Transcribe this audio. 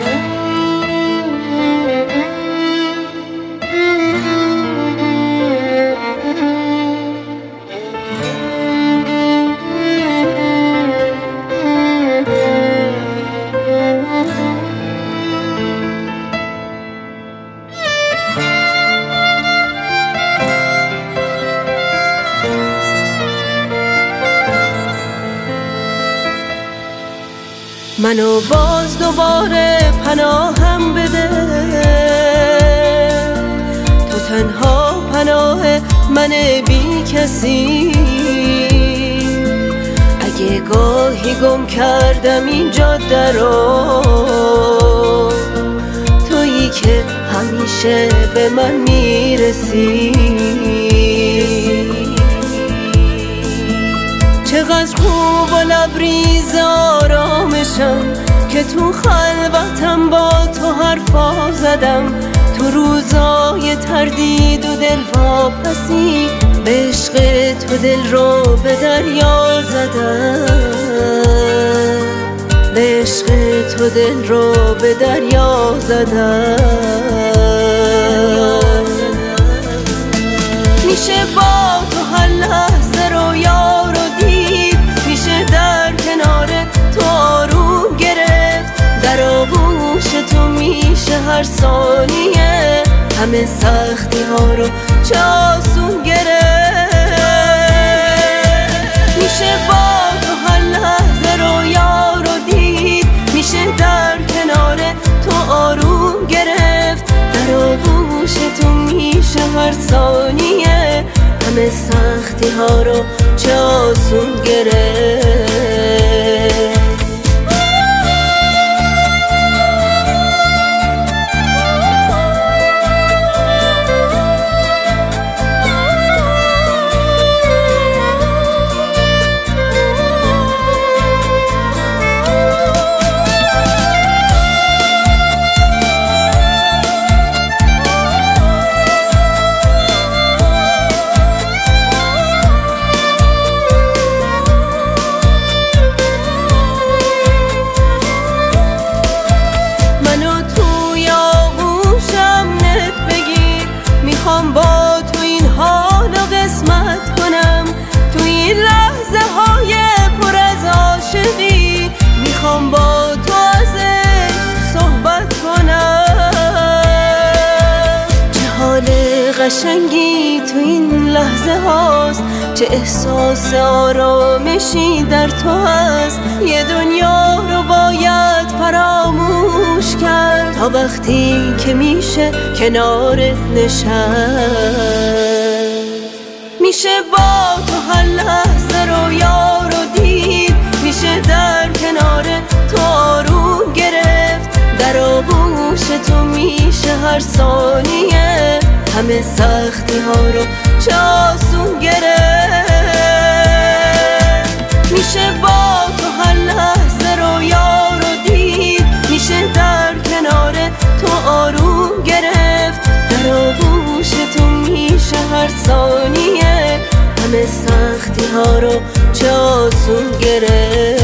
Matter. منو باز دوباره پناهم بده. تو تنها پناه من بی کسی. اگه گاهی گم کردم این جاده رو تویی که همیشه به من می‌رسی. که تو خلوتم با تو حرفا زدم. تو روزای تردید و دل واپسی. به عشق تو دل رو به دریا زدم. به عشق تو دل رو به دریا زدم. هر ثانیه همه سختی ها رو چه آسون گرفت. میشه با تو هر لحظه رو یار و دید. میشه در کنار تو آروم گرفت. در آغوش تو میشه هر ثانیه همه سختی ها رو چه آسون گرفت. این لحظه های پر از عاشقی. می‌خوام با تو ازش صحبت کنم. چه حال قشنگی تو این لحظه هاست. چه احساس آرامشی در تو هست. یه دنیا رو باید فراموش کرد. تا وقتی که میشه کنارت نشست. میشه با تو آغوش تو میشه هر ثانیه. همه سختی ها رو چه آسون گرفت. میشه با تو هر لحظه رو یار و دید. میشه در کنار تو آروم گرفت. در آغوش تو میشه هر ثانیه. همه سختی ها رو چه آسون گرفت.